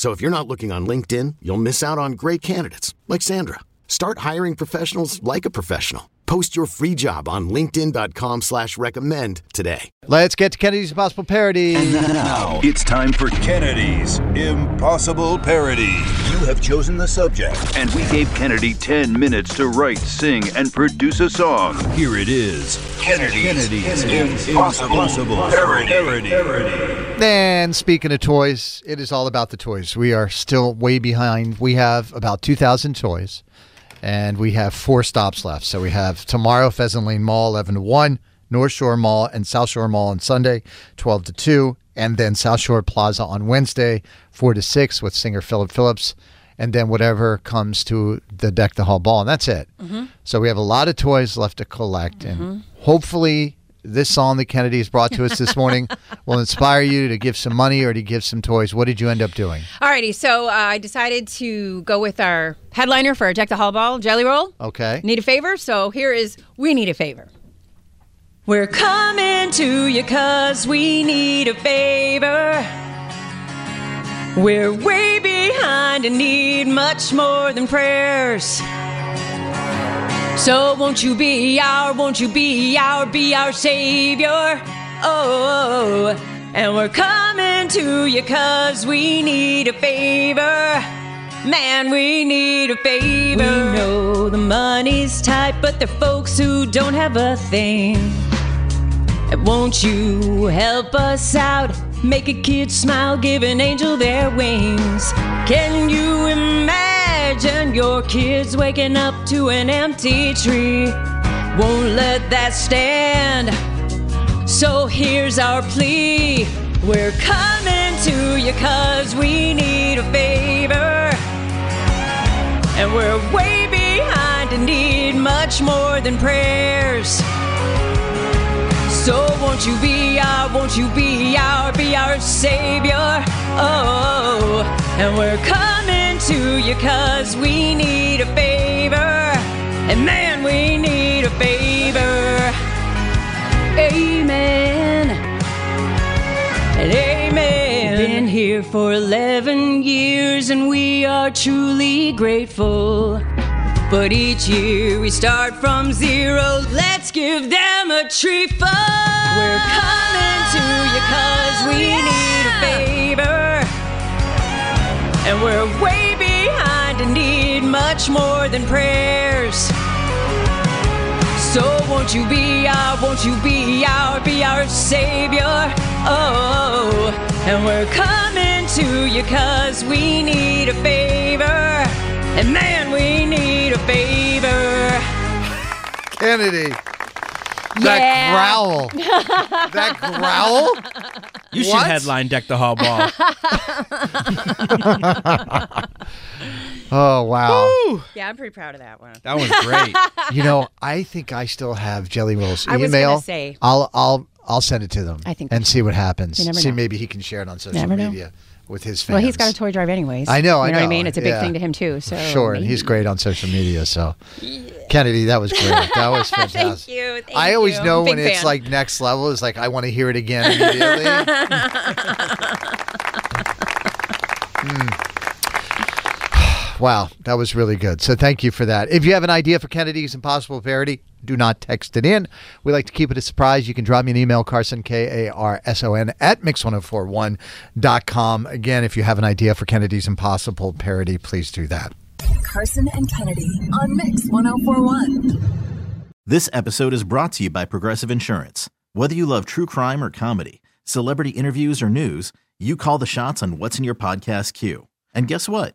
So if you're not looking on LinkedIn, you'll miss out on great candidates like Sandra. Start hiring professionals like a professional. Post your free job on linkedin.com slash recommend today. Let's get to Kennedy's Impossible Parody. And now it's time for Kennedy's Impossible Parody. You have chosen the subject, and we gave Kennedy 10 minutes to write, sing, and produce a song. Here it is Kennedy's, Kennedy's Impossible, Impossible Parody. Parody. And speaking of toys, it is all about the toys. We are still way behind. We have about 2,000 toys and we have four stops left. So we have tomorrow Pheasant Lane Mall, 11 to 1, North Shore Mall and South Shore Mall on Sunday, 12 to 2, and then South Shore Plaza on Wednesday, 4 to 6 with singer Philip Phillips, and then whatever comes to the Deck the Hall Ball. And that's it. Mm-hmm. So we have a lot of toys left to collect, mm-hmm. and hopefully this song that Kennedy has brought to us this morning will inspire you to give some money or to give some toys. What did you end up doing? Alrighty, so uh, I decided to go with our headliner for Deck the Hall Ball, Jelly Roll. Okay. Need a favor? So here is We Need a Favor. We're coming to you cause we need a favor. We're way behind and need much more than prayers. So won't you be our, won't you be our, be our savior? Oh, and we're coming to you cause we need a favor. Man, we need a favor. We know the money's tight, but they're folks who don't have a thing. Won't you help us out? Make a kid smile, give an angel their wings. Can you? Your kids waking up to an empty tree. Won't let that stand. So here's our plea. We're coming to you cause we need a favor. And we're way behind and need much more than prayers. So won't you be our, won't you be our, be our savior? Oh, and we're coming to you cause we need a favor. And man, we need a favor. Amen. And amen. Been here for 11 years and we are truly grateful. But each year we start from zero. Let's give them a treatful. We're coming to you cause we yeah. need a favor. And we're way behind and need much more than prayers. So won't you be our, won't you be our, be our savior? Oh, and we're coming to you cause we need a favor. And man, we need a favor. Kennedy. That Yeah. growl. that growl? You should What? headline Deck the Hall Ball. Oh, wow. Yeah, I'm pretty proud of that one. That was great. you know, I think I still have Jelly Roll's I was email. gonna say. I'll I'll I'll send it to them. I think and see what happens. You never see know. maybe he can share it on social Never know. media with his fans. Well, he's got a toy drive anyways. I know, I You know what I mean? It's a big yeah. thing to him too. So sure, and he's great on social media. So, Kennedy, that was great. That was fantastic. Thank you. Thank I always you. know Big when it's like next level. It's like I want to hear it again immediately. Wow, that was really good. So thank you for that. If you have an idea for Kennedy's Impossible Parody, do not text it in. We like to keep it a surprise. You can drop me an email, Carson, K A R S O N, at mix1041.com. Again, if you have an idea for Kennedy's Impossible Parody, please do that. Carson and Kennedy on Mix 1041. This episode is brought to you by Progressive Insurance. Whether you love true crime or comedy, celebrity interviews or news, you call the shots on what's in your podcast queue. And guess what?